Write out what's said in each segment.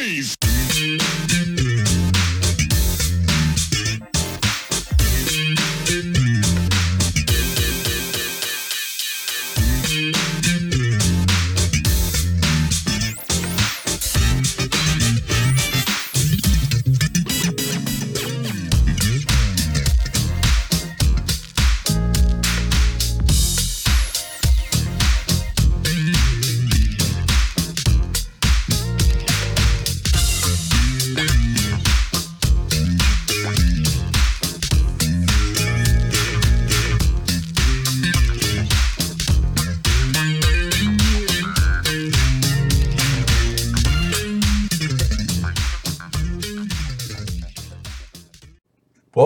noise.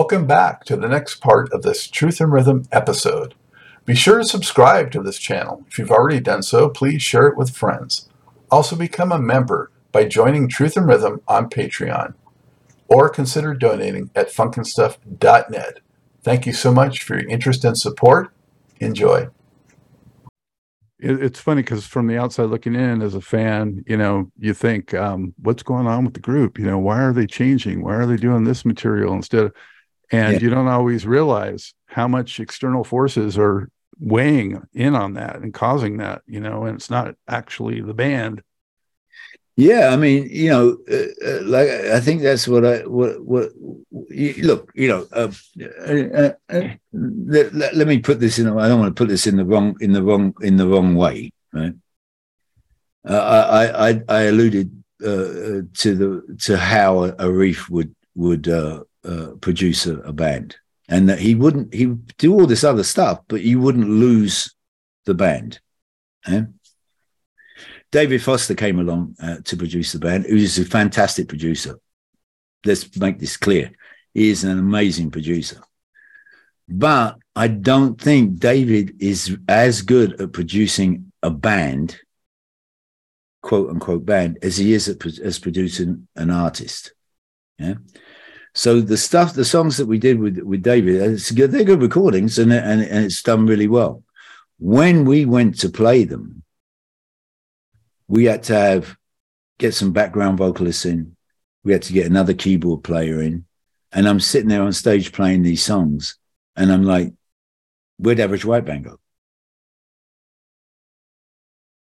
Welcome back to the next part of this Truth in Rhythm episode. Be sure to subscribe to this channel. If you've already done so, please share it with friends. Also, become a member by joining Truth in Rhythm on Patreon or consider donating at funknstuff.net. Thank you so much for your interest and support. Enjoy. it's funny because from the outside looking in as a fan you know you think um, what's going on with the group you know why are they changing why are they doing this material instead of and Yeah. you don't always realize how much external forces are weighing in on that and causing that you know and it's not actually the band Yeah, I mean, you know, uh, uh, like I think that's what I what what you, look, you know, uh, uh, uh, let, let, let me put this in. I don't want to put this in the wrong in the wrong in the wrong way, right? Uh, I, I I alluded to the to how a, Arif would would uh, produce a, a band, and that he wouldn't he do all this other stuff, but you wouldn't lose the band. eh? David Foster came along uh, to produce the band. He was a fantastic producer. Let's make this clear. He is an amazing producer. But I don't think David is as good at producing a band, quote unquote band, as he is at as producing an artist. Yeah. So the stuff, the songs that we did with with David, uh, it's good, they're good recordings and, and, and it's done really well. When we went to play them, we had to have get some background vocalists in. We had to get another keyboard player in. And I'm sitting there on stage playing these songs, and I'm like, where'd Average White Band go?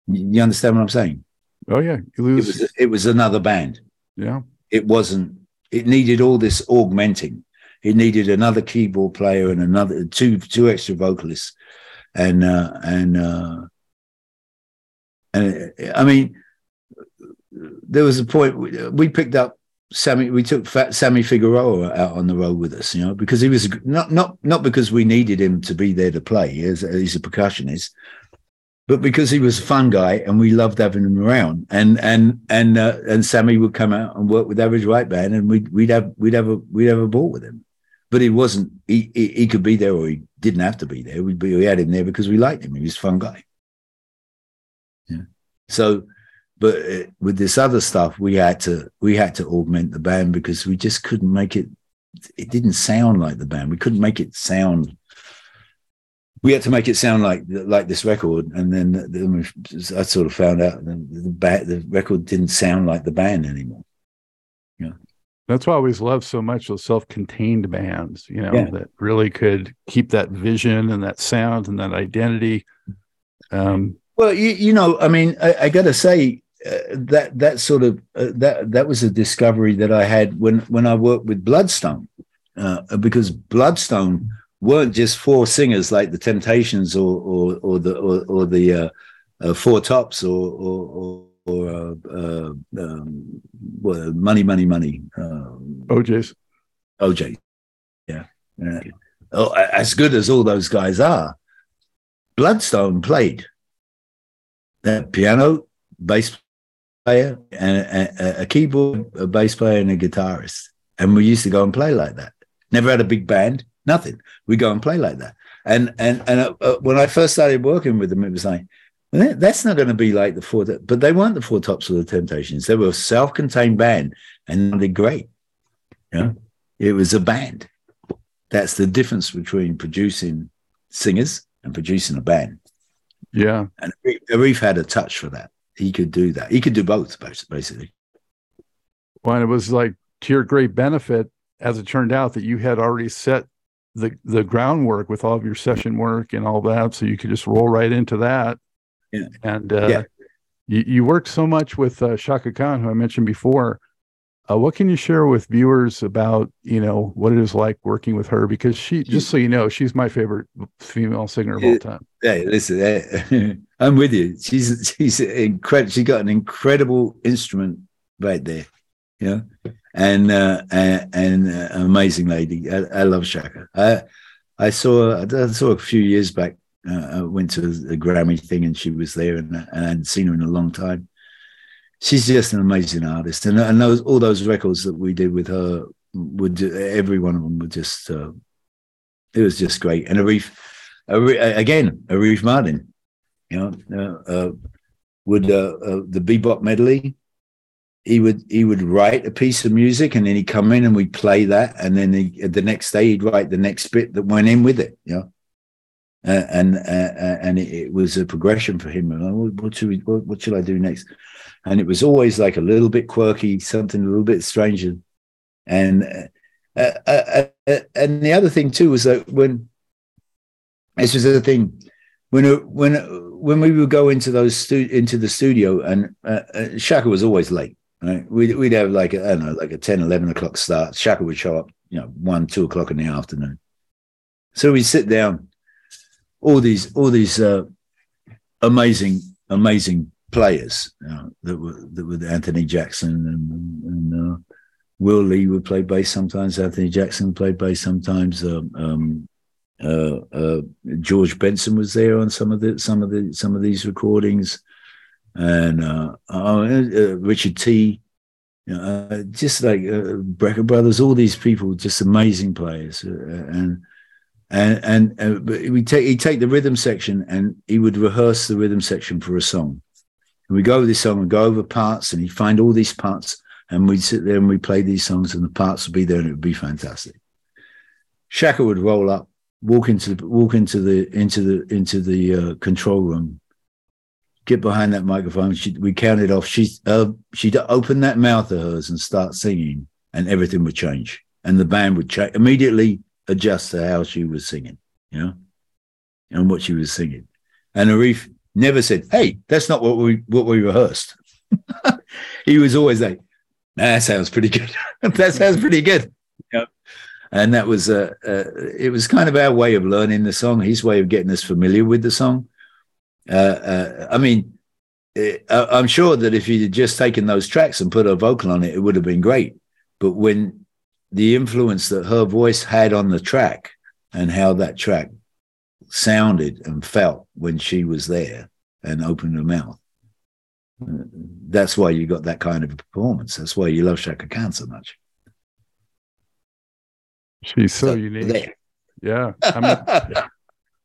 You understand what I'm saying? oh yeah you It was it was another band. yeah It wasn't. It needed all this augmenting. It needed another keyboard player and another two two extra vocalists, and uh, and uh, and uh, I mean, there was a point we, picked up Sammy. We took Fat Sammy Figueroa out on the road with us, you know, because he was not not not because we needed him to be there to play. He's, he's a percussionist, but because he was a fun guy and we loved having him around. And and and uh, and Sammy would come out and work with Average White Band, and we'd we'd have we'd have a we'd have a ball with him. But he wasn't. He, he he could be there or he didn't have to be there. We we had him there because we liked him. He was a fun guy. Yeah. So, but uh, with this other stuff, we had to we had to augment the band because we just couldn't make it. It didn't sound like the band. We couldn't make it sound we had to make it sound like like this record, and then, then we, I sort of found out that the, ba- the record didn't sound like the band anymore. Yeah, that's why I always love so much those self-contained bands, you know, Yeah. that really could keep that vision and that sound and that identity. Um, Well, you, you know, I mean, I, I got to say uh, that that sort of uh, that that was a discovery that I had when when I worked with Bloodstone, uh, because Bloodstone weren't just four singers like the Temptations or or or the or, or the uh, uh, Four Tops or or or, uh, uh, um, well, Money Money Money. Um, O'Jays. OJ. Yeah. yeah. Oh, as good as all those guys are, Bloodstone played that piano, bass player, and a, a keyboard, a bass player, and a guitarist. And we used to go and play like that. Never had a big band, nothing. We go and play like that. And and and uh, uh, when I first started working with them, it was like, that's not going to be like the four, but they weren't the Four Tops or the Temptations. They were a self-contained band, and they did great. Yeah, it was a band. That's the difference between producing singers and producing a band. Yeah. And Arif had a touch for that. He could do that. He could do both, basically. Well, it was like to your great benefit, as it turned out, that you had already set the the groundwork with all of your session work and all that, so you could just roll right into that. Yeah. And uh, Yeah. you you worked so much with uh, Chaka Khan, who I mentioned before. Uh, what can you share with viewers about you know what it is like working with her? Because she, just so you know, she's my favorite female singer of all time. Hey, listen, eh, I'm with you. She's she's incredible. She got an incredible instrument right there, you know, and uh, and, uh, amazing lady. I, I love Chaka. I I saw I saw a few years back. Uh, I went to a Grammy thing and she was there, and, and I hadn't seen her in a long time. She's just an amazing artist, and and those all those records that we did with her would every one of them were just uh, it was just great. And Arif, Arif again, Arif Mardin, you know, uh, uh, would uh, uh, the bebop medley. He would he would write a piece of music and then he'd come in and we'd play that and then he, the next day he'd write the next bit that went in with it, you know. Uh, and uh, and it, it was a progression for him. What, what should we, what, what should I do next? And it was always like a little bit quirky, something a little bit stranger. And uh, uh, uh, uh, and the other thing too was that when this was the thing when uh, when uh, when we would go into those stu- into the studio and uh, uh, Chaka was always late. Right? We'd, we'd have like a, I don't know, like a 10, 11 o'clock start. Chaka would show up, you know, one, two o'clock in the afternoon. So we'd sit down, all these, all these uh, amazing, amazing players you know, that were that were Anthony Jackson and, and uh, Will Lee would play bass sometimes. Anthony Jackson played bass sometimes. Um, um, uh, uh, George Benson was there on some of the some of the some of these recordings, and uh, uh, uh, Richard Tee You know, uh, just like uh, Brecker Brothers, all these people, just amazing players, uh, and and and we take he take the rhythm section and he would rehearse the rhythm section for a song. And we go over this song and go over parts, and he'd find all these parts, and we'd sit there and we'd play these songs, and the parts would be there, and it would be fantastic. Chaka would roll up, walk into the walk into the into the into the uh, control room, get behind that microphone. She, we counted off. She uh, she'd open that mouth of hers and start singing, and everything would change, and the band would cha- immediately adjust to how she was singing, you know, and what she was singing. And Arif never said, "Hey, that's not what we what we rehearsed." he was always like, "That sounds pretty good. that sounds pretty good." Yeah. And that was uh, uh, it was kind of our way of learning the song, his way of getting us familiar with the song. Uh, uh, I mean, it, I, I'm sure that if he'd just taken those tracks and put a vocal on it, it would have been great. But when the influence that her voice had on the track and how that track sounded and felt when she was there and opened her mouth, that's why you got that kind of performance. That's why you love Chaka Khan so much. She's so, So, unique. there. Yeah. I mean,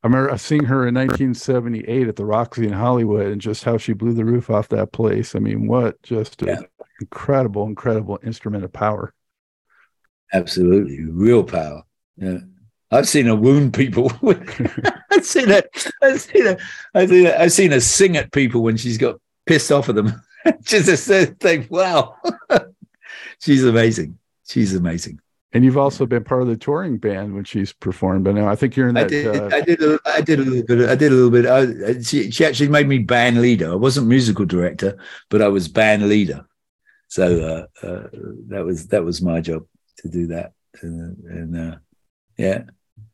I remember seeing her in 1978 at the Roxy in Hollywood and just how she blew the roof off that place. I mean, what just an Yeah. incredible, incredible instrument of power. Absolutely, real power. Yeah, I've seen her wound people. I've seen her. I've seen her. I've seen her. I've seen her sing at people when she's got pissed off at them. Just a think, wow, she's amazing. She's amazing. And you've also been part of the touring band when she's performed. But now I think you're in I that. did. uh, I did. A, I did a little bit. I did a little bit. I, she, she actually made me band leader. I wasn't musical director, but I was band leader. So uh, uh, that was that was my job to do that. And, and uh, yeah,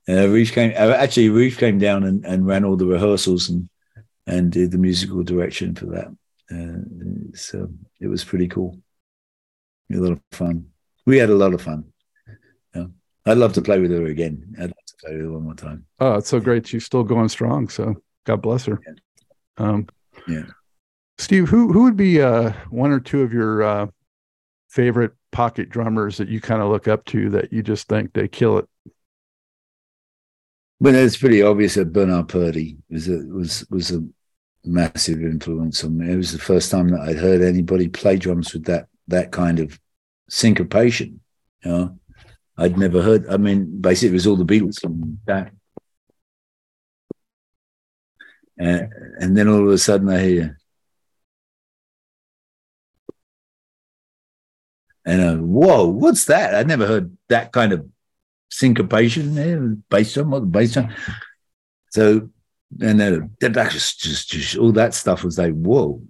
uh, Reef came. Uh, actually, Reef came down and, and ran all the rehearsals and and did the musical direction for that. Uh, so it was pretty cool. A lot of fun. We had a lot of fun. Yeah. I'd love to play with her again. I'd love to play with her one more time. oh, it's so great. She's still going strong. So God bless her. Um, Yeah. Steve, who who would be uh, one or two of your uh, favorite pocket drummers that you kind of look up to that you just think they kill it? But it's pretty obvious that Bernard Purdie was a, was was a massive influence on me. It was the first time that I'd heard anybody play drums with that that kind of syncopation. You know, I'd never heard. I mean, basically, it was all the Beatles and that. Uh, and then all of a sudden, I hear. and uh, whoa, what's that? I'd never heard that kind of syncopation there, bass drum, what bass drum. So, and then that just, just, just all that stuff was like, whoa,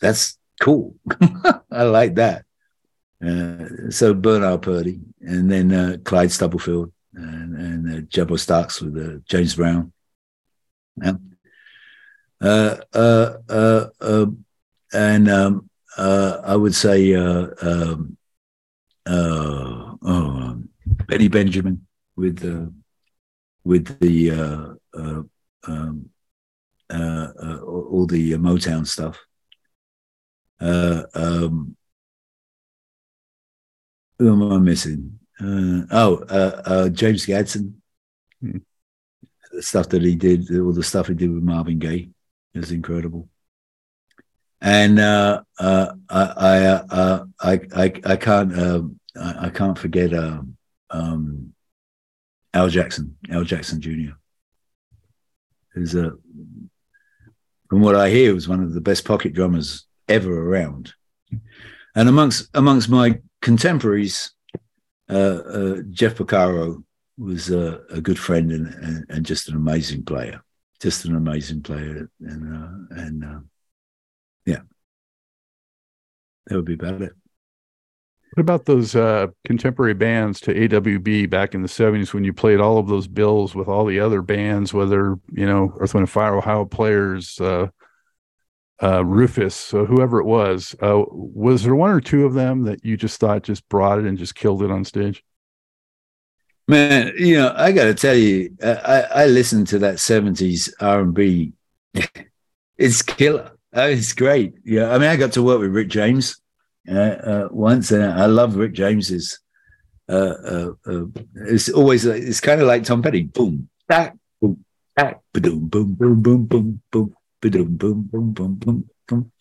that's cool. I like that. Uh, so Bernard Purdie, and then uh, Clyde Stubblefield, and, and uh, Jabbo Starks with uh, James Brown. Uh, uh, and um, I would say um, oh, um, Benny Benjamin with with the um, all the Motown stuff. Uh, um, who am I missing? Uh, oh, uh, uh, James Gadson. Hmm. The stuff that he did, all the stuff he did with Marvin Gaye, is incredible. And uh, uh, I, I, uh, I, I, I can't, uh, I, can't forget um, um, Al Jackson, Al Jackson Jr. Who's a, from what I hear, was one of the best pocket drummers ever around. And amongst amongst my contemporaries, uh, uh, Jeff Porcaro was a, a good friend and, and, and, just an amazing player, just an amazing player, and uh, and yeah, that would be about it. What about those uh, contemporary bands to AWB back in the '70s when you played all of those bills with all the other bands, whether you know Earth, Wind, and Fire, Ohio Players, uh, uh, Rufus, so whoever it was, uh, was there one or two of them that you just thought just brought it and just killed it on stage? Man, you know, I got to tell you, I, I listened to that '70s R&B. it's killer. Uh, it's great. Yeah, I mean, I got to work with Rick James uh, uh, once, and I love Rick James's. Uh, it's always it's kind of like Tom Petty. Boom, back, boom, back, boom, boom, boom, boom, boom, boom boom, boom, boom, boom, boom.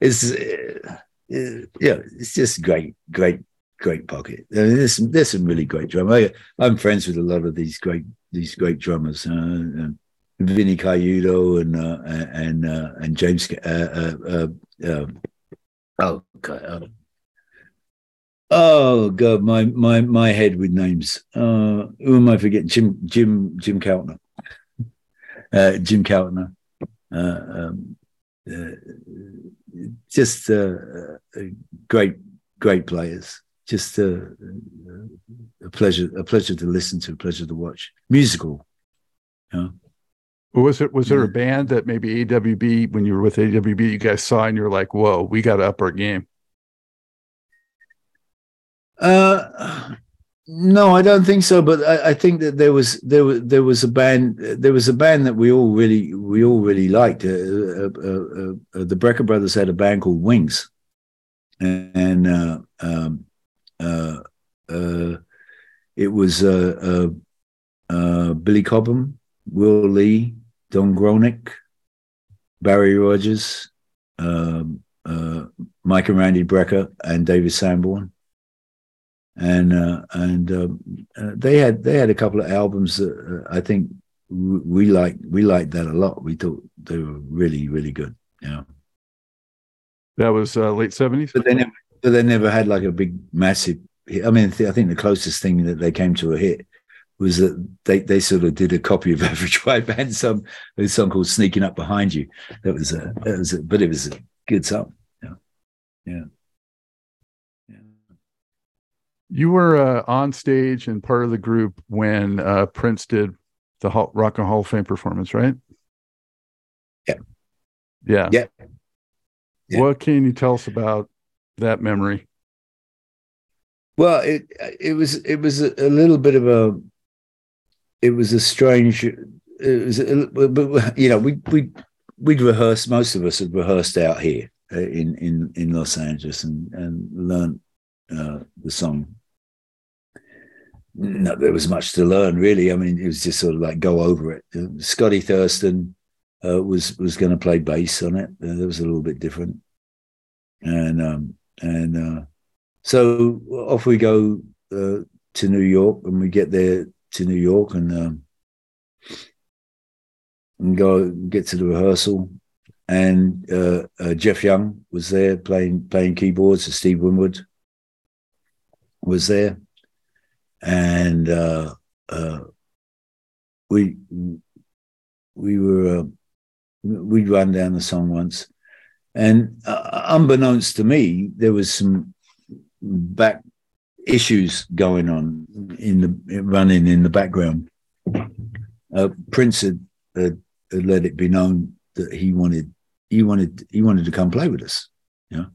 It's uh, yeah, it's just great, great, great pocket. I mean, there's some, there's some really great drummers. I, am friends with a lot of these great these great drummers. Uh, Vinny Colaiuta and uh, and uh, and James. Uh, uh, uh, oh God. Oh God, my my my head with names. Uh, who am I forgetting? Jim Jim Jim Keltner. Uh, Jim Keltner. Uh, um, uh, just uh, great, great players. Just a, a pleasure, a pleasure to listen to, a pleasure to watch. Musical, you know? Was it was there a band that maybe AWB when you were with AWB you guys saw and you're like, whoa, we got to up our game? Uh, no, I don't think so. But I, I, think that there was there was there was a band there was a band that we all really we all really liked. Uh, uh, uh, uh the Brecker Brothers had a band called Wings, and uh, um, uh, it was Billy Cobham, Will Lee, Don Grolnick, Barry Rogers, um, Mike and Randy Brecker, and David Sanborn and uh, and um, uh, they had they had a couple of albums that uh, I think we liked we liked that a lot. We thought they were really really good. Yeah, that was uh, late seventies. But they never but they never had like a big massive. Hit. I mean, I think the closest thing that they came to a hit was that they, they sort of did a copy of Average White Band some a song called "Sneaking Up Behind You." That was a that was a, but it was a good song. Yeah, yeah. You were uh, on stage and part of the group when uh, Prince did the Hall, Rock and Hall of Fame performance, right? Yeah. Yeah. Yeah. yeah. What can you tell us about that memory? Well, it it was it was a, little bit of a it was a strange it was a, you know we we we'd rehearsed most of us had rehearsed out here uh, in in in Los Angeles and and learned uh, the song no, there was much to learn, really. I mean, it was just sort of like go over it. Uh, Scotty Thurston uh, was was going to play bass on it. Uh, that was a little bit different, and um, and uh, so off we go uh, to New York, and we get there to New York, and um, and go get to the rehearsal, and uh, Jeff Young was there playing playing keyboards, Steve Winwood was there, and uh, uh, we we were uh, we'd run down the song once, and uh, unbeknownst to me, there was some back issues going on in the running in the background. Uh, Prince had, had, had, let it be known that he wanted he wanted he wanted to come play with us, know.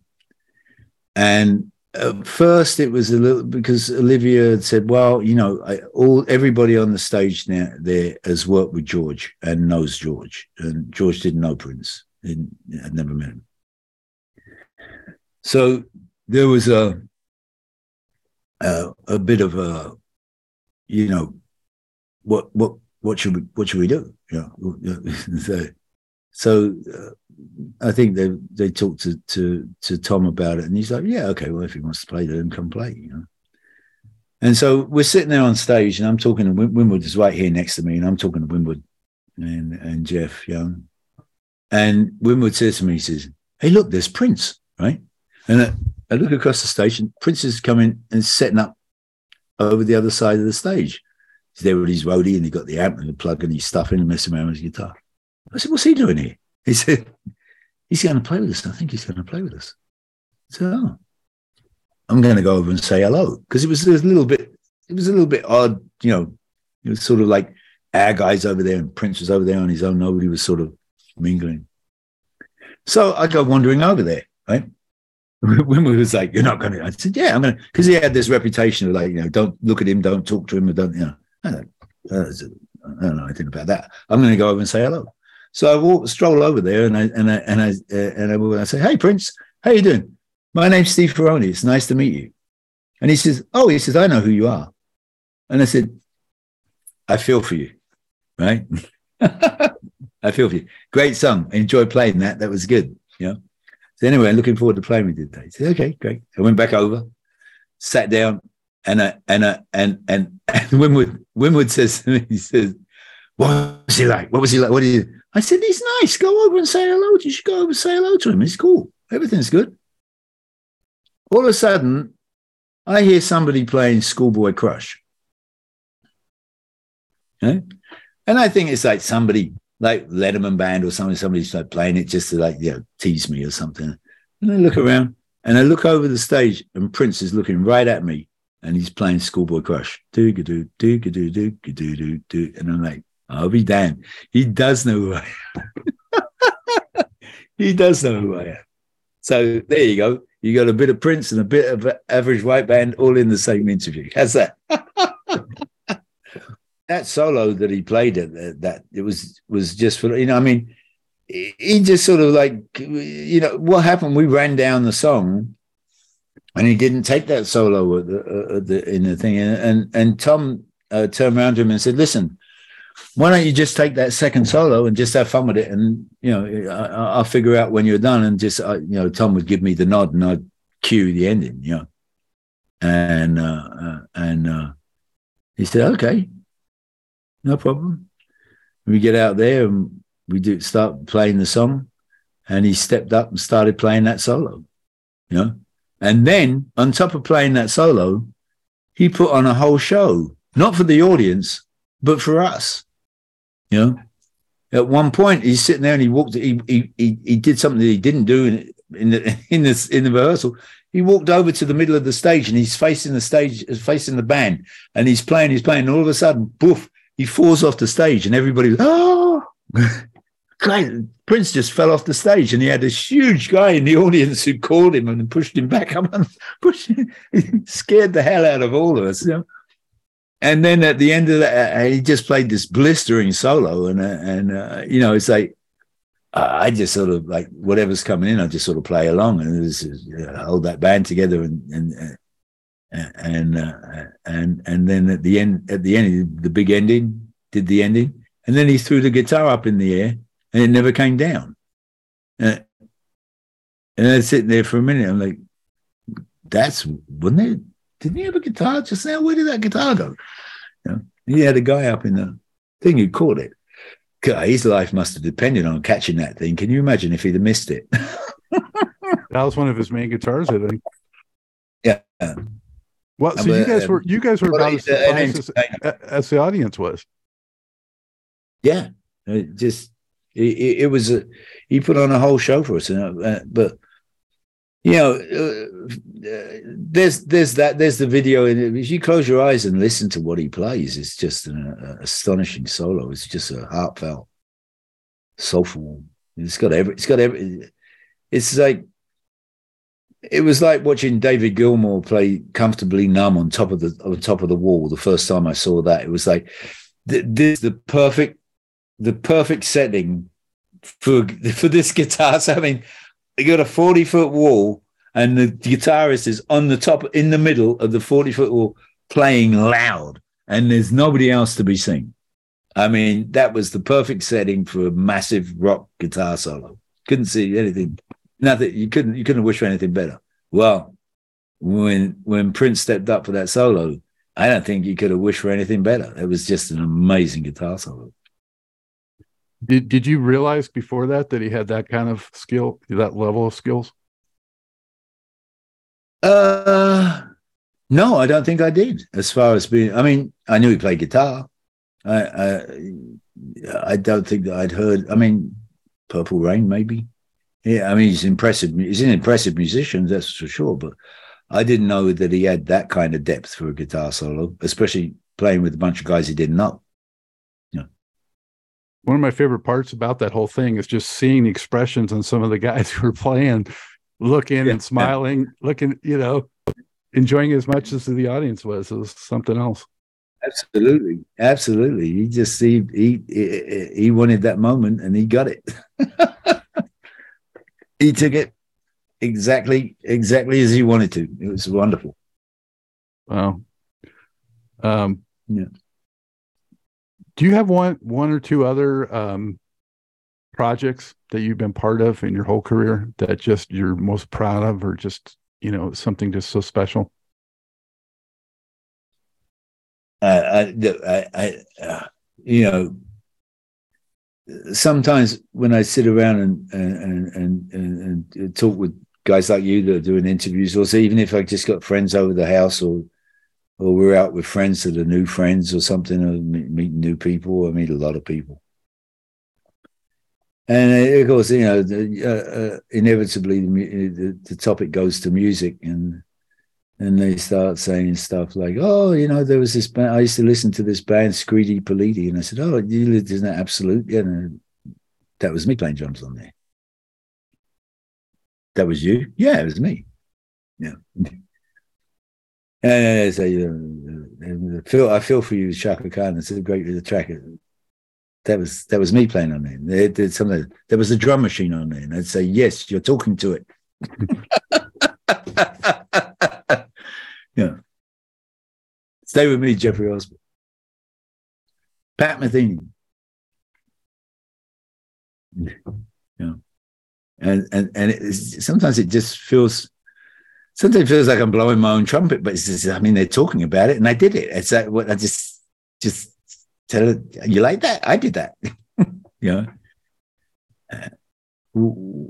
And at first, it was a little because Olivia had said, "Well, you know, I, all everybody on the stage now there has worked with George and knows George, and George didn't know Prince. I'd never met him. So there was a uh, a bit of a, you know, what what what should we what should we do? You know, so, so uh, I think they they talked to to to Tom about it, and he's like, yeah, okay, well, if he wants to play, then come play, you know. And so we're sitting there on stage, and I'm talking to Win- Winwood is right here next to me, and I'm talking to Winwood and and Jeff Young, and Winwood says to me, he says, "Hey, look, there's Prince, right?" And I, I look across the station. Prince is coming and setting up over the other side of the stage. He's there with his roadie, and he got the amp and the plug and he's stuffing and messing around with his guitar. I said, "What's he doing here?" He said, "He's going to play with us. I think he's going to play with us." So "Oh, I'm going to go over and say hello," because it was a little bit, it was a little bit odd, you know. It was sort of like our guys over there, and Prince was over there on his own. Nobody was sort of mingling. So I go wandering over there, right? when we was like, "You're not going to." I said, "Yeah, I'm going to," because he had this reputation of like, you know, don't look at him, don't talk to him, or don't, you know. I don't, oh, I don't know anything about that. I'm going to go over and say hello. So I walk, stroll over there, and I and I and I uh, and I, I say, "Hey, Prince, how you doing? My name's Steve Ferrone. It's nice to meet you." And he says, "Oh," he says, "I know who you are." And I said, "I feel for you, right? I feel for you. Great song. I enjoyed playing that. That was good. Know." So anyway, I'm looking forward to playing with you today. He said, "Okay, great." I went back over, sat down, and I, and I, and and and Winwood Winwood says to me, he says, "What was he like? What was he like? What did you?" I said, he's nice. Go over and say hello. You should go over and say hello to him. He's cool. Everything's good. All of a sudden, I hear somebody playing Schoolboy Crush. Okay? And I think it's like somebody like Letterman band or something, somebody's like playing it just to like, you know, tease me or something. And I look around and I look over the stage and Prince is looking right at me and he's playing Schoolboy Crush. Do do do do do do do do do. And I'm like, I'll be damned. He does know who I am. he does know who I am. So there you go. You got a bit of Prince and a bit of average white band all in the same interview. How's that? that solo that he played at that it was was just for you know I mean he just sort of like you know what happened we ran down the song and he didn't take that solo at the, at the in the thing and and, and Tom uh, turned around to him and said listen why don't you just take that second solo and just have fun with it? And you know, I, will figure out when you're done. And just uh, you know, Tom would give me the nod, and I'd cue the ending. You know, and uh, uh, and uh, he said, "Okay, no problem." We get out there and we do start playing the song, and he stepped up and started playing that solo. You know, and then on top of playing that solo, he put on a whole show, not for the audience, but for us. You know, at one point he's sitting there and he walked. He he he, he did something that he didn't do in in the in in the rehearsal. He walked over to the middle of the stage and he's facing the stage, facing the band, and he's playing. He's playing. And all of a sudden, poof! He falls off the stage, and everybody, oh. Prince just fell off the stage, and he had this huge guy in the audience who called him and pushed him back up and pushed him, scared the hell out of all of us. You know? And then at the end of that, uh, he just played this blistering solo, and uh, and uh, you know, it's like I just sort of like whatever's coming in, I just sort of play along and just hold that band together, and and uh, and and and then at the end, at the end, the big ending, did the ending, and then he threw the guitar up in the air, and it never came down. and I was sitting there for a minute. I'm like, "That's wasn't it? Didn't he have a guitar just now? Where did that guitar go? You know, he had a guy up in the thing who caught it. God, his life must have depended on catching that thing. Can you imagine if he'd have missed it? that was one of his main guitars, I think. Yeah. Well, so you guys were you guys were about as surprised as, as, the audience was. Yeah, it just it, it was a he put on a whole show for us, and uh, but you know, uh, there's there's that there's the video. If you close your eyes and listen to what he plays, it's just an uh, astonishing solo. It's just a heartfelt, soulful. It's got every. It's got every. It's like it was like watching David Gilmour play "Comfortably Numb" on top of the on top of the wall. The first time I saw that, it was like this the perfect the perfect setting for for this guitar. So I mean, you got a 40 foot wall and the guitarist is on the top in the middle of the 40 foot wall playing loud and there's nobody else to be seen. I mean that was the perfect setting for a massive rock guitar solo. Couldn't see anything. Nothing. You couldn't you couldn't wish for anything better. Well when when prince stepped up for that solo i don't think you could have wished for anything better. It was just an amazing guitar solo did Did you realize before that that he had that kind of skill, that level of skills? Uh, no, I don't think I did. As far as being, I mean, I knew he played guitar. I I, I don't think that I'd heard. I mean, Purple Rain, maybe. Yeah, I mean, he's impressive. He's an impressive musician, that's for sure. But I didn't know that he had that kind of depth for a guitar solo, especially playing with a bunch of guys he didn't know one of my favorite parts about that whole thing is just seeing the expressions on some of the guys who are playing, looking yeah, and smiling, looking, you know, enjoying as much as the audience was. It was something else. Absolutely, absolutely. He just he he he wanted that moment and he got it. he took it exactly exactly as he wanted to. It was wonderful. Wow. Um, yeah do you have one one or two other um, projects that you've been part of in your whole career that just you're most proud of or just you know something just so special? Uh, I, I, uh, you know sometimes when I sit around and and, and and and talk with guys like you that are doing interviews, or even if I just got friends over the house or or we're out with friends that are new friends or something, or meeting new people. I meet a lot of people. And uh, of course, you know, uh, uh, inevitably the, the, topic goes to music, and and they start saying stuff like, "Oh, you know, there was this band. I used to listen to this band, Scritti Politti," and I said, "Oh, you lived in that Absolute? Yeah, no, that was me playing drums on there. That was you? Yeah, it was me. Yeah." Yeah, so, uh, feel I feel for you, Chaka Khan. It's a great track. That was that was me playing on it. They did something. There was a drum machine on there, and I'd say, "Yes, you're talking to it." yeah. Stay with me, Jeffrey Osborne. Pat Metheny. Yeah. And and and it, sometimes it just feels sometimes it feels like I'm blowing my own trumpet, but it's just, I mean, they're talking about it and I did it. It's like what I just, just tell it, you like that? I did that. you know? Uh,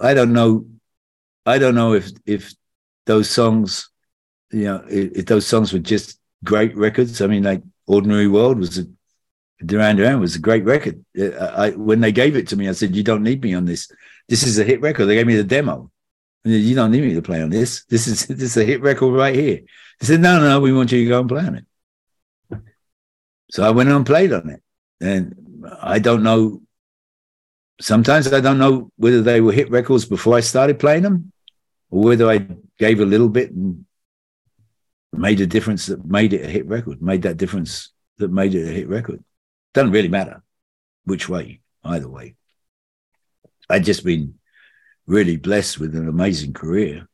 I don't know. I don't know if, if those songs, you know, if, if those songs were just great records. I mean, like Ordinary World was a, Duran Duran was a great record. Uh, I, when they gave it to me, I said, "You don't need me on this. This is a hit record." They gave me the demo, you don't need me to play on this. This is this is a hit record right here. He said, No, no, no, we want you to go and play on it. So I went and played on it. And I don't know. Sometimes I don't know whether they were hit records before I started playing them, or whether I gave a little bit and made a difference that made it a hit record, made that difference that made it a hit record. Doesn't really matter which way, either way. I'd just been really blessed with an amazing career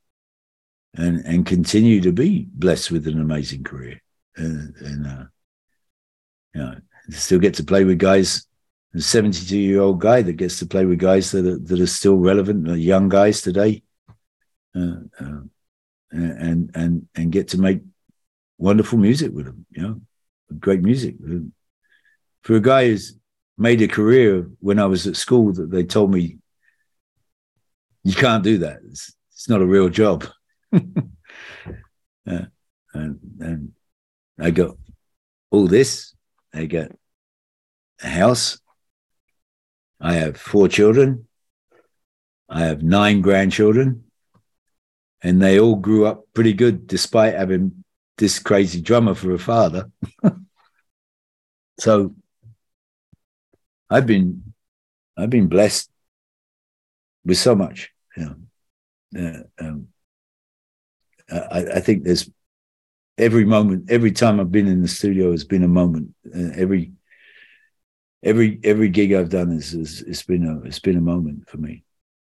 and and continue to be blessed with an amazing career. And, and uh, you know still get to play with guys a 72 year old guy that gets to play with guys that are, that are still relevant young guys today uh, uh, and and and get to make wonderful music with them you know great music for a guy who's made a career when i was at school that they told me you can't do that. It's, it's not a real job. uh, and and I got all this. I got a house. I have four children. I have nine grandchildren, and they all grew up pretty good despite having this crazy drummer for a father. so I've been I've been blessed with so much. You know, uh, um, I, I, think there's every moment, every time I've been in the studio has been a moment. Uh, every every every gig I've done is, is it's been a it's been a moment for me.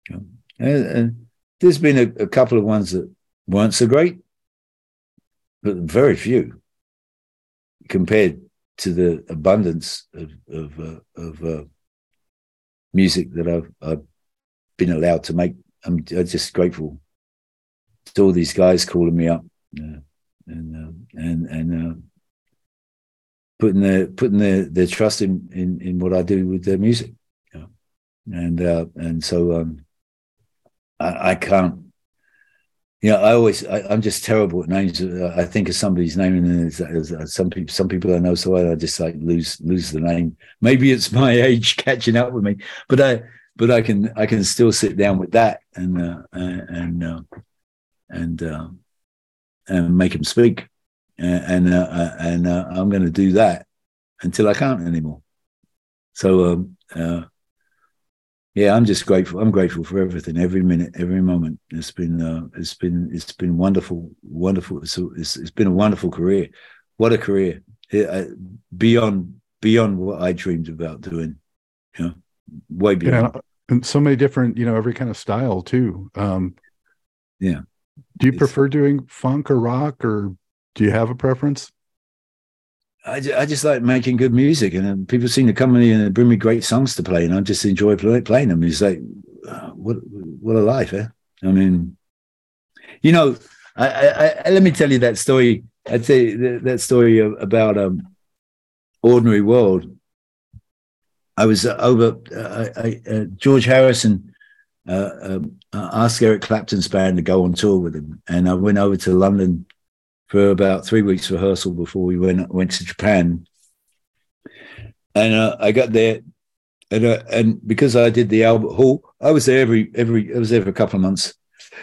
And, and, there's been a, a, couple of ones that weren't so great, but very few compared to the abundance of of, uh, of uh, music that I've, I've been allowed to make. I'm, just grateful to all these guys calling me up uh, and uh, and and uh, putting their putting their, their trust in, in in what I do with their music. Know? And uh, and so um, I, I can't you know, I always, I, am just terrible at names. I think of somebody's name, and there's, some people, some people I know so well, I just like lose lose the name. Maybe it's my age catching up with me, but I, but I can, I can still sit down with that and uh, and uh, and uh, and make him speak, and uh, uh, and uh, I'm going to do that until I can't anymore. So um, yeah, I'm just grateful. I'm grateful for everything, every minute, every moment. It's been, it's been, it's been wonderful, wonderful. It's, it's, it's been a wonderful career. What a career! It, beyond, beyond what I dreamed about doing. You know, way beyond. Yeah, and so many different, you know, every kind of style too. Um, yeah. Do you it's, prefer doing funk or rock, or do you have a preference? I, I just like making good music, and people seem to come in and bring me great songs to play, and I just enjoy play, playing them. It's like, uh, what what a life, eh? I mean, you know, I, I, I let me tell you that story. I'd say that, that story about um, ordinary world. I was uh, over. Uh, I, uh, George Harrison uh, um, asked Eric Clapton's band to go on tour with him, and I went over to London for about three weeks rehearsal before we went went to Japan. And uh, I got there, and uh, and because I did the Albert Hall, I was there every every I was there for a couple of months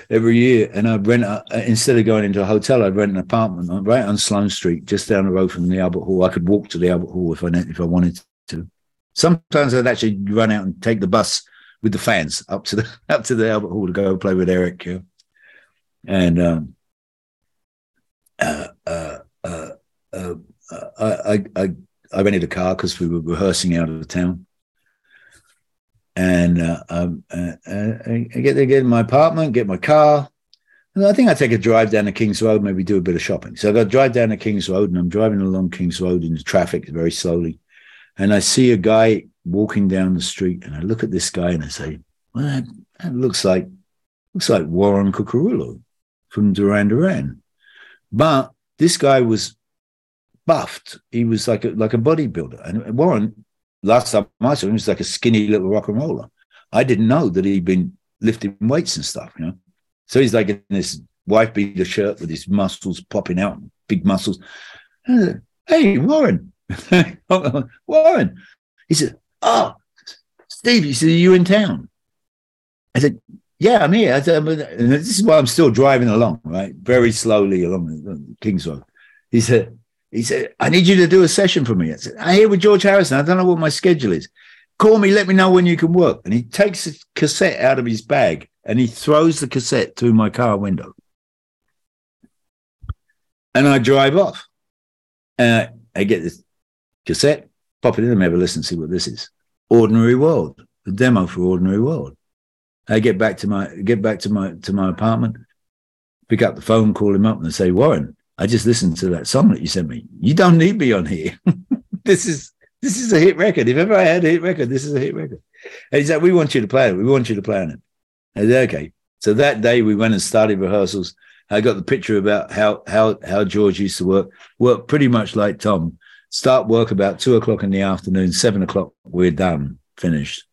every year, and I'd rent a, instead of going into a hotel, I'd rent an apartment right on Sloane Street, just down the road from the Albert Hall. I could walk to the Albert Hall if I if I wanted to. Sometimes I'd actually run out and take the bus with the fans up to the up to the Albert Hall to go play with Eric. Yeah. And um, uh, uh, uh, uh, I, I, I rented a car because we were rehearsing out of town. And uh, um, uh, I get there, get in my apartment, get my car. And I think I take a drive down the King's Road, maybe do a bit of shopping. So I got to drive down the King's Road, and I'm driving along King's Road in the traffic very slowly. And I see a guy walking down the street, and I look at this guy and I say, well, that, that looks like looks like Warren Cuccurullo from Duran Duran. But this guy was buffed. He was like a, like a bodybuilder. And Warren, last time I saw him, was like a skinny little rock and roller. I didn't know that he'd been lifting weights and stuff, you know. So he's like in this wife beater shirt with his muscles popping out, big muscles. Hey, Warren. Warren. He said, Oh, Steve, he said, Are you in town? I said, yeah, I'm here. I said, And this is why I'm still driving along, right? Very slowly along King's Road. He said, he said, I need you to do a session for me. I said, I'm here with George Harrison. I don't know what my schedule is. Call me, let me know when you can work. And he takes a cassette out of his bag and he throws the cassette through my car window. And I drive off. And I, I get this cassette, pop it in and have a listen, and see what this is. Ordinary World, the demo for Ordinary World. I get back to my get back to my to my apartment, pick up the phone, call him up, and say, Warren, I just listened to that song that you sent me. You don't need me on here. this is this is a hit record. If ever I had a hit record, this is a hit record. And he said, We want you to play it. We want you to play on it. I said, Okay. So that day we went and started rehearsals. I got the picture about how how how George used to work. Work pretty much like Tom. Start work about two o'clock in the afternoon, seven o'clock, we're done, finished.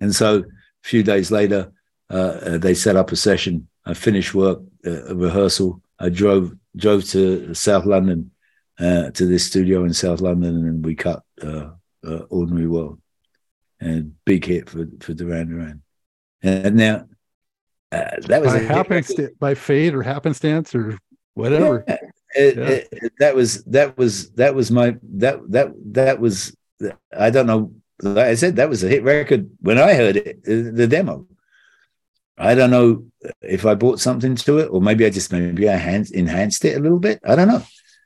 And so a few days later, uh, they set up a session. I finished work, uh, a rehearsal. I drove drove to South London uh, to this studio in South London, and we cut uh, uh, "Ordinary World," and big hit for for Duran Duran. And now uh, that was by happenstance, by fate or happenstance or whatever. Yeah. It- Yeah. it- it- that was that was that was my that that that was I don't know. Like I said, that was a hit record when I heard it, the demo. I don't know if I brought something to it, or maybe I just maybe I enhanced, enhanced it a little bit. I don't know.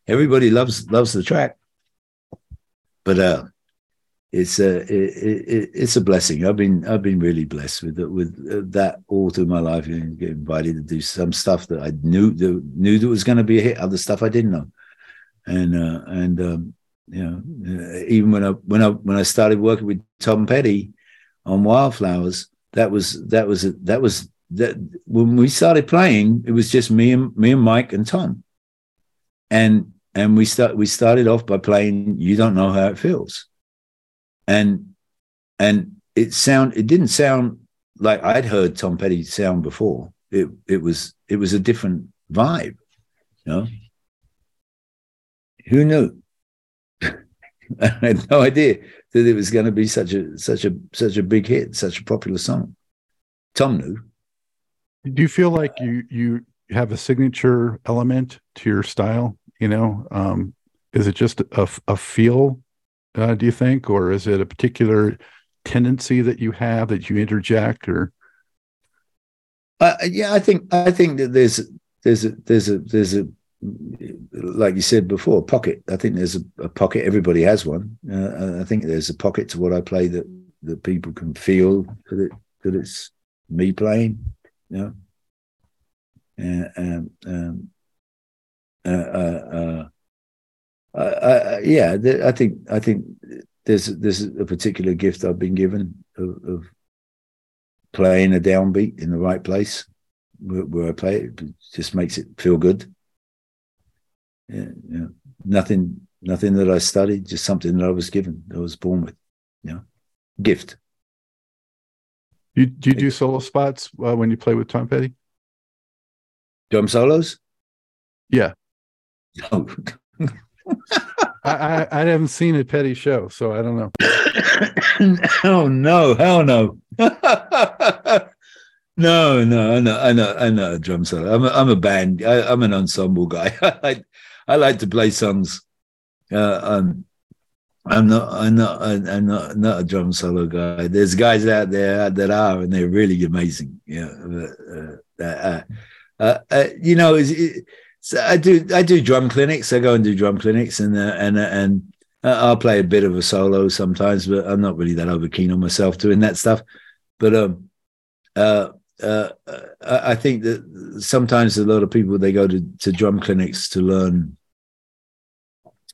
Everybody loves loves the track, but uh, it's a it, it, it's a blessing. I've been I've been really blessed with with uh, that all through my life. And get invited to do some stuff that I knew that knew that was going to be a hit. Other stuff I didn't know, and uh, and um, you know uh, even when I when I when I started working with Tom Petty on Wildflowers, that was that was that was that when we started playing, it was just me and me and Mike and Tom, and and we start we started off by playing "You Don't Know How It Feels," and and it sound it didn't sound like I'd heard Tom Petty sound before. It it was it was a different vibe, you know. Who knew? I had no idea that it was going to be such a such a such a big hit, such a popular song. Tom knew. Do you feel like you you have a signature element to your style? You know, um, is it just a, a feel? Uh, do you think, or is it a particular tendency that you have that you interject, or Uh, yeah, I think I think that there's there's a there's a there's a like you said before, pocket. I think there's a, a pocket. Everybody has one. Uh, I think there's a pocket to what I play that that people can feel that it that it's me playing. You know. Uh, um, um, uh, uh, yeah, th- I think I think there's there's a particular gift I've been given of, of playing a downbeat in the right place where, where I play it. It just makes it feel good. Yeah, yeah. Nothing, nothing that I studied, just something that I was given, I was born with. You know, gift. you do you do solo spots uh, when you play with Tom Petty? Drum solos? Yeah, No. I, I I haven't seen a Petty show, so I don't know. oh no, hell no. no, no, I know, I know, I know a drum solo. I'm a, I'm a band. I, I'm an ensemble guy. I like, I like to play songs. Uh, um, I'm not, I'm not, I'm not, not a drum solo guy. There's guys out there that are, and they're really amazing. Yeah, uh, uh, uh, uh, you know, so I do, I do drum clinics. I go and do drum clinics, and uh, and uh, and uh, I'll play a bit of a solo sometimes, but I'm not really that over keen on myself doing that stuff. But um, uh, uh, I I think that sometimes a lot of people they go to, to drum clinics to learn,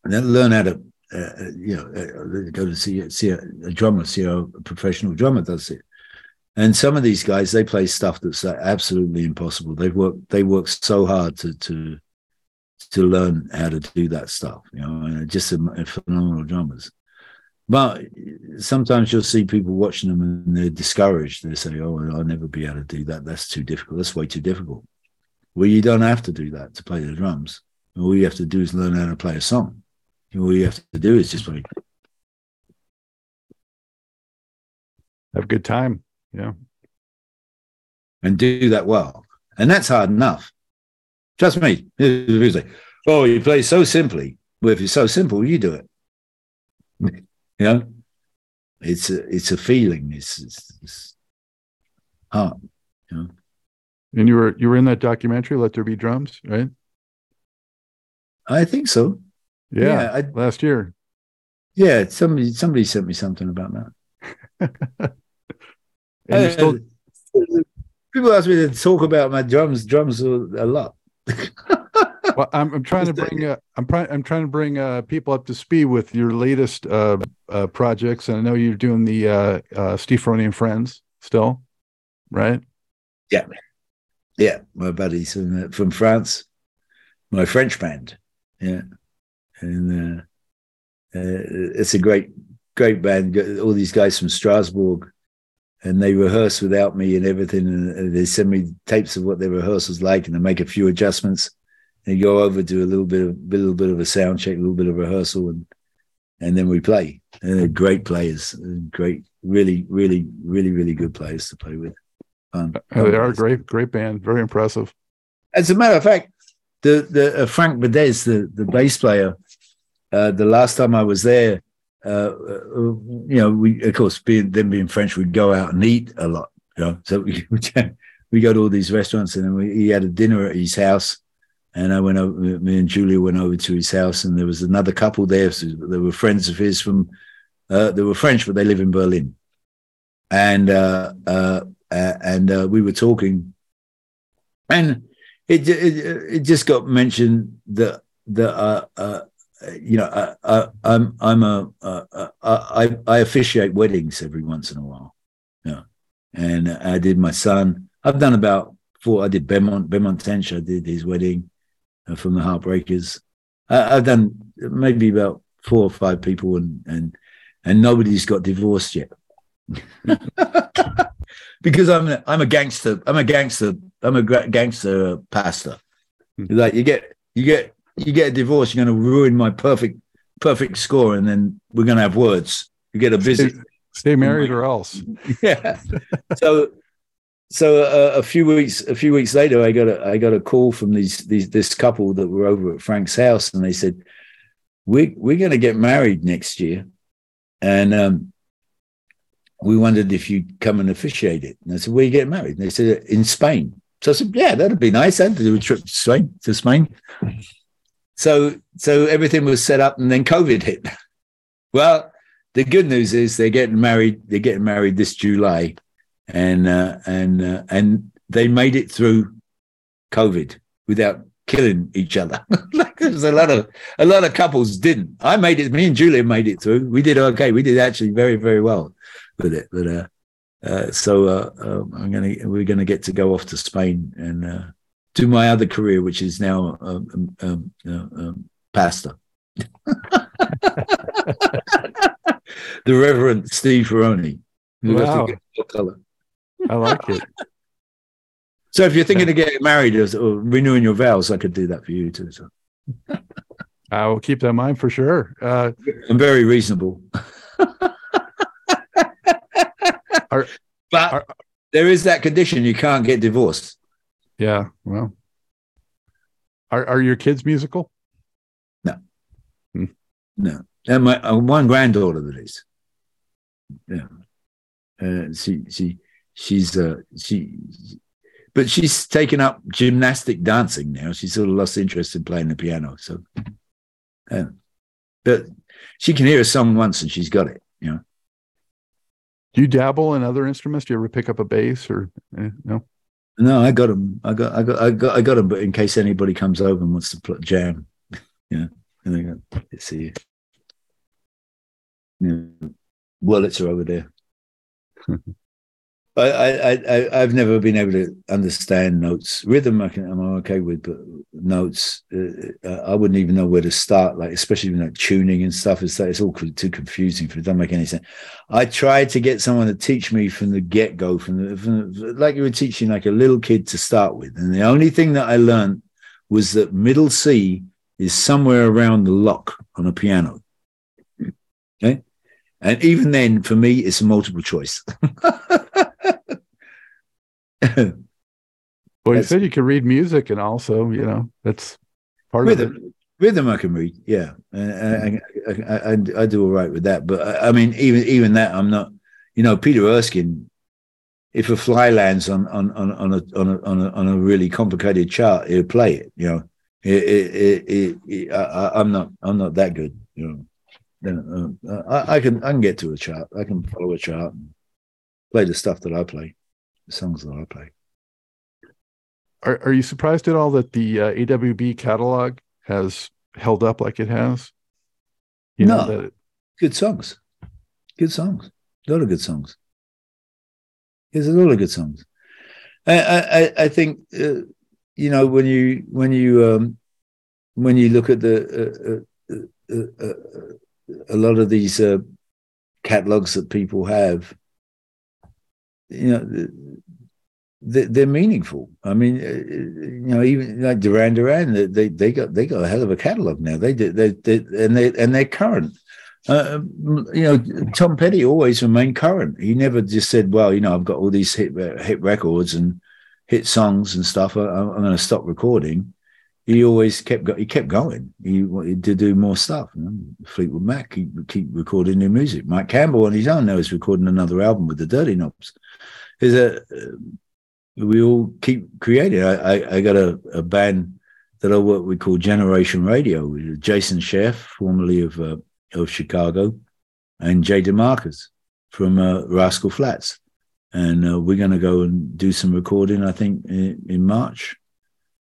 learn how to, uh, you know, uh, go to see see a, a drummer, see how a professional drummer does it. And some of these guys they play stuff that's absolutely impossible. They've worked they work so hard to to to learn how to do that stuff, you know, and just phenomenal drummers. But sometimes you'll see people watching them and they're discouraged. They say, "Oh, I'll never be able to do that. That's too difficult. That's way too difficult." Well, you don't have to do that to play the drums. All you have to do is learn how to play a song. All you have to do is just play. Have a good time. Yeah. and do that well. And that's hard enough. Trust me. Oh, you play so simply. Well, if it's so simple, you do it. you know, it's a, it's a feeling. It's, it's, it's hard. You know, And you were you were in that documentary, Let There Be Drums, right? I think so. Yeah, Yeah, I- last year. Yeah, somebody somebody sent me something about that. And still, people ask me to talk about my drums, drums a lot. well, I'm, I'm trying to bring uh, I'm trying I'm trying to bring uh, people up to speed with your latest uh, uh, projects, and I know you're doing the uh, uh, Steve Ferrone and Friends still, right? Yeah, yeah, my buddies from uh, from France, my French band. Yeah, and uh, uh, it's a great great band. All these guys from Strasbourg, and they rehearse without me and everything. And they send me tapes of what their rehearsals like, and I make a few adjustments. and go over do a little bit of a little bit of a sound check, a little bit of rehearsal, and and then we play. And they're great players, great, really, really, really, really good players to play with. Um, they are a great, great band. Very impressive. As a matter of fact, the the uh, Frank Bedez, the the bass player, uh, the last time I was there, uh, uh, you know, we of course being them being French, we'd go out and eat a lot. You know, so we we go to all these restaurants, and then we, he had a dinner at his house, and I went over. Me and Julia went over to his house, and there was another couple there. So they were friends of his from. Uh, they were French, but they live in Berlin, and uh, uh, and we were talking, and it, it it just got mentioned that that you know, I, I, I'm I'm a uh, I I officiate weddings every once in a while, yeah, and I did my son. I've done about four. I did Benmont Benmont Tench. I did his wedding uh, from the Heartbreakers. I, I've done maybe about four or five people, and and and nobody's got divorced yet. because I'm a, I'm a gangster. I'm a gangster. I'm a gangster pastor. Hmm. Like you get you get you get a divorce, you're going to ruin my perfect perfect score, and then we're going to have words. You get a visit. Stay, stay married or else. yeah. so so uh, a few weeks a few weeks later, I got a I got a call from these these this couple that were over at Frank's house, and they said, "We we're going to get married next year," and um, we wondered if you'd come and officiate it. And I said, "Where you getting married?" And they said, "In Spain." So I said, "Yeah, that'd be nice. I'd do a trip to Spain." To Spain. So so everything was set up, and then COVID hit. Well, the good news is they're getting married. They're getting married this July, and uh, and uh, and they made it through COVID without killing each other. like there's a lot of a lot of couples didn't. I made it. Me and Julia made it through. We did okay. We did actually very very well with it. But uh, uh, so uh, um, I'm gonna we're gonna get to go off to Spain and uh, to my other career, which is now um, um, um, um pastor. the Reverend Steve Ferrone. Wow. I like it. So if you're thinking of getting married or renewing your vows, I could do that for you too. So I will keep that in mind for sure. Uh, I'm very reasonable. are, but are, there is that condition you can't get divorced. Yeah. Well, are are your kids musical? No. Hmm. No. And my uh, one granddaughter that is. Yeah. Uh, she she she's uh she but she's taken up gymnastic dancing now. She sort of lost interest in playing the piano. So uh, but she can hear a song once and she's got it, you know. Do you dabble in other instruments? Do you ever pick up a bass or eh, no? No, I got them. I got, I got, I got, I got them. But in case anybody comes over and wants to put jam, yeah, and they go, see. Yeah, wallets are over there. I, I, I, have never been able to understand notes. Rhythm, I can, I'm okay with, but notes, uh, uh, I wouldn't even know where to start. Like, especially with tuning and stuff, it's it's all too confusing. For it doesn't make any sense. I tried to get someone to teach me from the get go, from, from the, like you were teaching like a little kid to start with, and the only thing that I learned was that middle C is somewhere around the lock on a piano. Okay, and even then, for me, it's a multiple choice. well, you said you could read music, and also, you know, that's part rhythm, of it. Rhythm, I can read. Yeah, I, I, I, I, do all right with that. But I mean, even even that, I'm not. You know, Peter Erskine. If a fly lands on on on on a on a on a, on a really complicated chart, he'll play it. You know, it, it, it, it I, am not I'm not that good. You know, uh, I, I can I can get to a chart. I can follow a chart and play the stuff that I play the songs that I play. Are Are you surprised at all that the uh, AWB catalog has held up like it has? You no, know, it... good songs, good songs, a lot of good songs. There's a lot of good songs. I I, I think uh, you know when you when you um, when you look at the uh, uh, uh, uh a lot of these catalogs that people have you know, they're meaningful. I mean, uh, you know, even like Duran Duran, they they got they got a hell of a catalog now. They did they, they and they and they're current. Uh, you know, Tom Petty always remained current. He never just said, "Well, you know, I've got all these hit hit records and hit songs and stuff. I, am going to stop recording." He always kept go- he kept going. He wanted to do more stuff. You know? Fleetwood Mac keep keep recording new music. Mike Campbell on his own now is recording another album with the Dirty Knobs. There's a we all keep creating. I, I, I got a, a, band that I work with called Generation Radio, Jason Scheff, formerly of uh, of Chicago, and Jay DeMarcus from uh, Rascal Flatts. And uh, we're going to go and do some recording, I think, in, in March.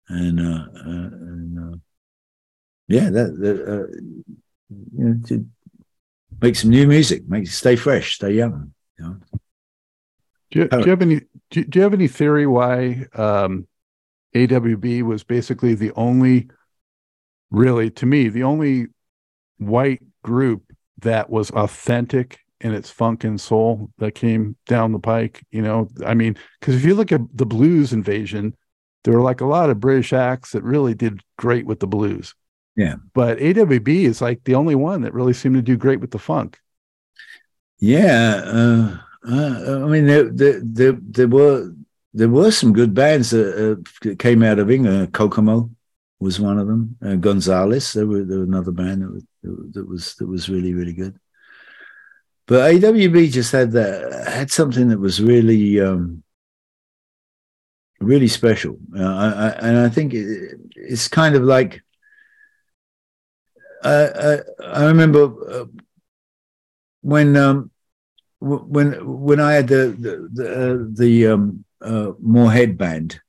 And, uh, uh, and uh, yeah, that, that you know, to make some new music, make stay fresh, stay young. You know? Do you, do you have any do, do, you have any theory why um, AWB was basically the only, really, to me, the only white group that was authentic in its funk and soul that came down the pike? You know, I mean, because if you look at the blues invasion, there were like a lot of British acts that really did great with the blues. Yeah. But AWB is like the only one that really seemed to do great with the funk. Yeah. Uh, uh, I mean, there, there, there, there, were there were some good bands that, uh, came out of England. Kokomo was one of them. Uh, Gonzalez, there were, there were another band that was, that was that was really really good. But AWB just had that had something that was really um, really special, uh, I, I, and I think it, it's kind of like I I remember uh, when um, when when I had the the the, uh, the um, uh, Moorhead band,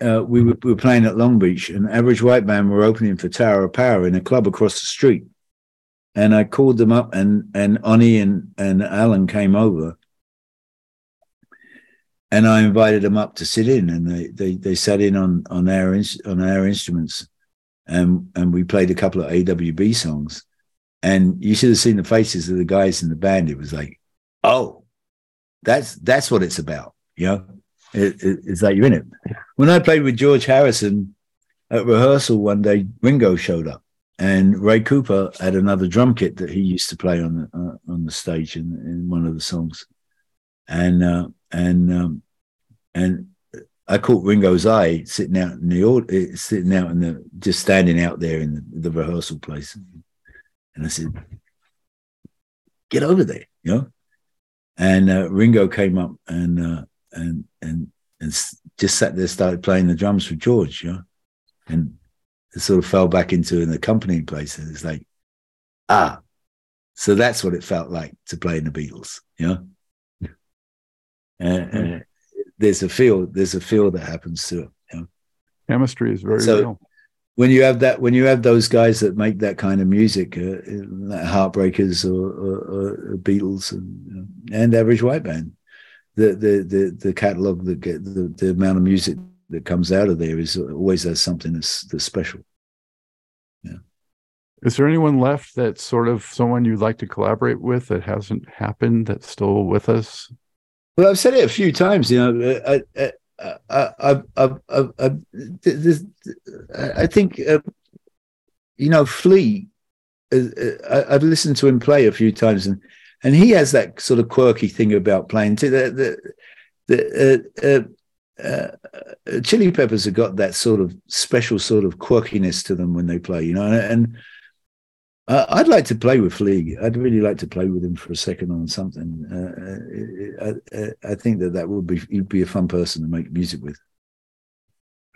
uh, we, were, we were playing at Long Beach, and Average White Band were opening for Tower of Power in a club across the street. And I called them up, and and Onnie and and Alan came over, and I invited them up to sit in, and they they they sat in on on our on our instruments, and and we played a couple of AWB songs, and you should have seen the faces of the guys in the band. It was like oh, that's that's what it's about. You know, it, it, it's like you're in it. When I played with George Harrison at rehearsal one day, Ringo showed up, and Ray Cooper had another drum kit that he used to play on the uh, on the stage in, in one of the songs, and uh, and um, and I caught Ringo's eye sitting out in the uh, sitting out in the just standing out there in the, the rehearsal place, and I said, "Get over there," you know and uh, Ringo came up and uh, and and and just sat there, started playing the drums for George, you know, and it sort of fell back into an accompanying place, and it's like, ah, so that's what it felt like to play in the Beatles, you know. And, and there's a feel, there's a feel that happens to it. You know? Chemistry is very so, real when you have that when you have those guys that make that kind of music, uh, uh Heartbreakers or, or, or Beatles and, uh, and, Average White Band, the the the, the catalog that get the, the amount of music that comes out of there is always has something that's, that's special. Yeah. Is there anyone left that's sort of someone you'd like to collaborate with that hasn't happened that's still with us? Well, I've said it a few times. You know, I, I, I, I, I, I, think, uh, you know, Flea, uh, uh I, have listened to him play a few times and, and he has that sort of quirky thing about playing. The, the, the uh, uh, uh, Chili Peppers have got that sort of special sort of quirkiness to them when they play, you know, and uh, I'd like to play with Flea. I'd really like to play with him for a second on something. Uh, uh I, uh, I, think that that would be he'd be a fun person to make music with.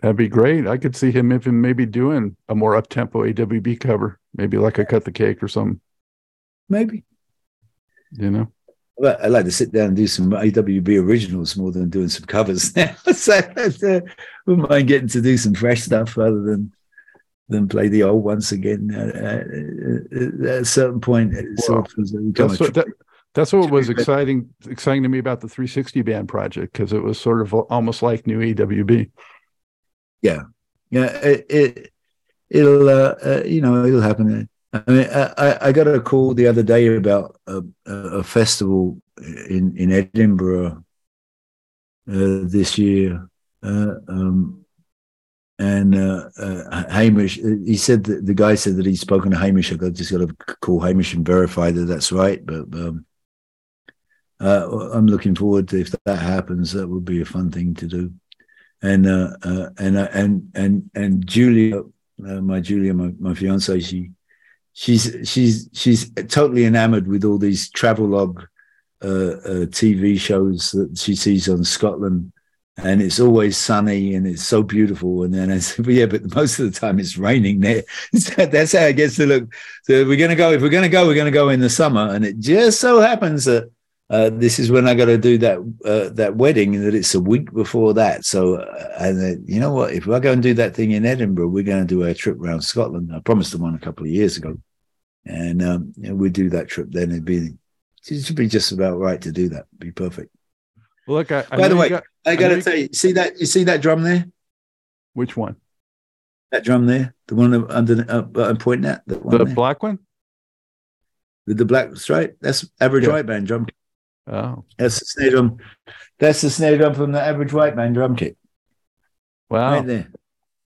That'd be great. I could see him even maybe doing a more up tempo AWB cover, maybe like a cut the cake or something. Maybe. You know. I like to sit down and do some AWB originals more than doing some covers now. so uh, wouldn't mind getting to do some fresh stuff rather than than play the old once again. Uh, uh, at a certain point, it well, sort of that's, what, that, that's what was exciting exciting to me about the 360 band project because it was sort of almost like new AWB. Yeah, yeah, it, it will uh, uh, you know it'll happen. I mean, I, I got a call the other day about a, a festival in in Edinburgh uh, this year. Uh, um, and uh, uh, Hamish, he said that the guy said that he's spoken to Hamish. I got just got to call Hamish and verify that that's right. But um, uh, I'm looking forward to if that happens. That would be a fun thing to do. And uh, uh, and and and and Julia, my Julia, my my fiance, she she's she's she's totally enamored with all these travelogue uh, uh, TV shows that she sees on Scotland, and it's always sunny and it's so beautiful. And then I said, well, yeah, but most of the time it's raining there. That's how it gets to look. So we're going to go. If we're going to go, we're going to go in the summer. And it just so happens that uh, this is when I got to do that uh, that wedding, and that it's a week before that. So, uh, and you know what? If I go and do that thing in Edinburgh, we're going to do a trip around Scotland. I promised them one a couple of years ago, and um, we'd do that trip then. It'd be it should be just about right to do that. Be perfect. Look, I, I by the way, got, I got to tell you, see that you see that drum there? Which one? That drum there, the one under uh, I'm pointing at. The, the black one with the black stripe. That's average yeah. white band drum. Oh, that's the snare drum. That's the snare drum from the average white man drum kit. Wow, right there.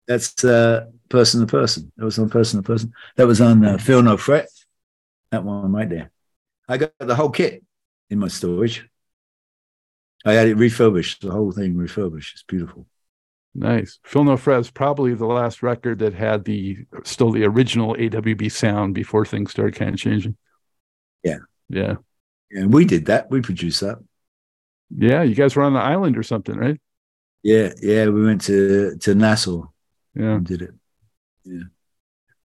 That's uh, person to person. That was on person to person. That was on uh, Feel No Fret. That one right there. I got the whole kit in my storage. I had it refurbished, the whole thing refurbished. It's beautiful. Nice. Feel No Fret is probably the last record that had the still the original AWB sound before things started kind of changing. Yeah. Yeah. And we did that. We produced that. Yeah, you guys were on the island or something, right? Yeah, yeah. We went to to Nassau. Yeah, did it. Yeah.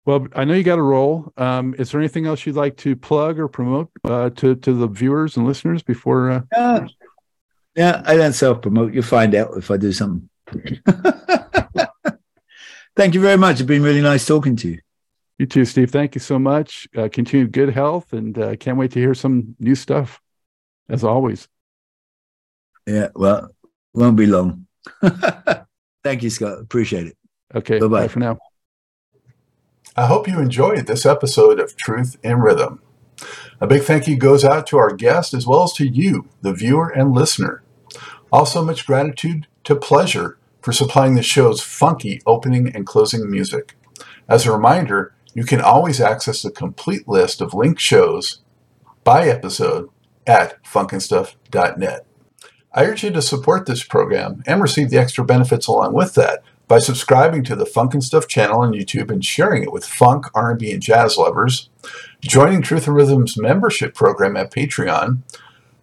Well, I know you got a roll. Um, is there anything else you'd like to plug or promote uh, to to the viewers and listeners before? Uh... Yeah, yeah. I don't self promote. You'll find out if I do something. Thank you very much. It's been really nice talking to you. You too, Steve. Thank you so much. Uh, continued good health, and uh, can't wait to hear some new stuff. As always. Yeah. Well, won't be long. Thank you, Scott. Appreciate it. Okay. Bye-bye. Bye for now. I hope you enjoyed this episode of Truth in Rhythm. A big thank you goes out to our guest as well as to you, the viewer and listener. Also, much gratitude to Pleasure for supplying the show's funky opening and closing music. As a reminder, you can always access the complete list of linked shows by episode at funknstuff.net. I urge you to support this program and receive the extra benefits along with that by subscribing to the Funk and Stuff channel on YouTube and sharing it with funk, R&B, and jazz lovers, joining Truth in Rhythm's membership program at Patreon,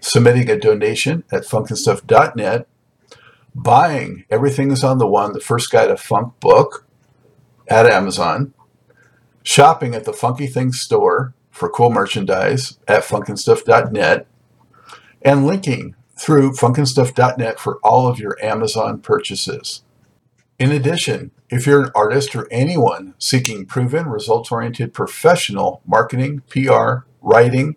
submitting a donation at funknstuff.net, buying Everything is on the One, the first guide to funk book at Amazon, shopping at the Funky Things store for cool merchandise at funknstuff.net, and linking through funknstuff.net for all of your Amazon purchases. In addition, if you're an artist or anyone seeking proven, results oriented professional marketing, PR, writing,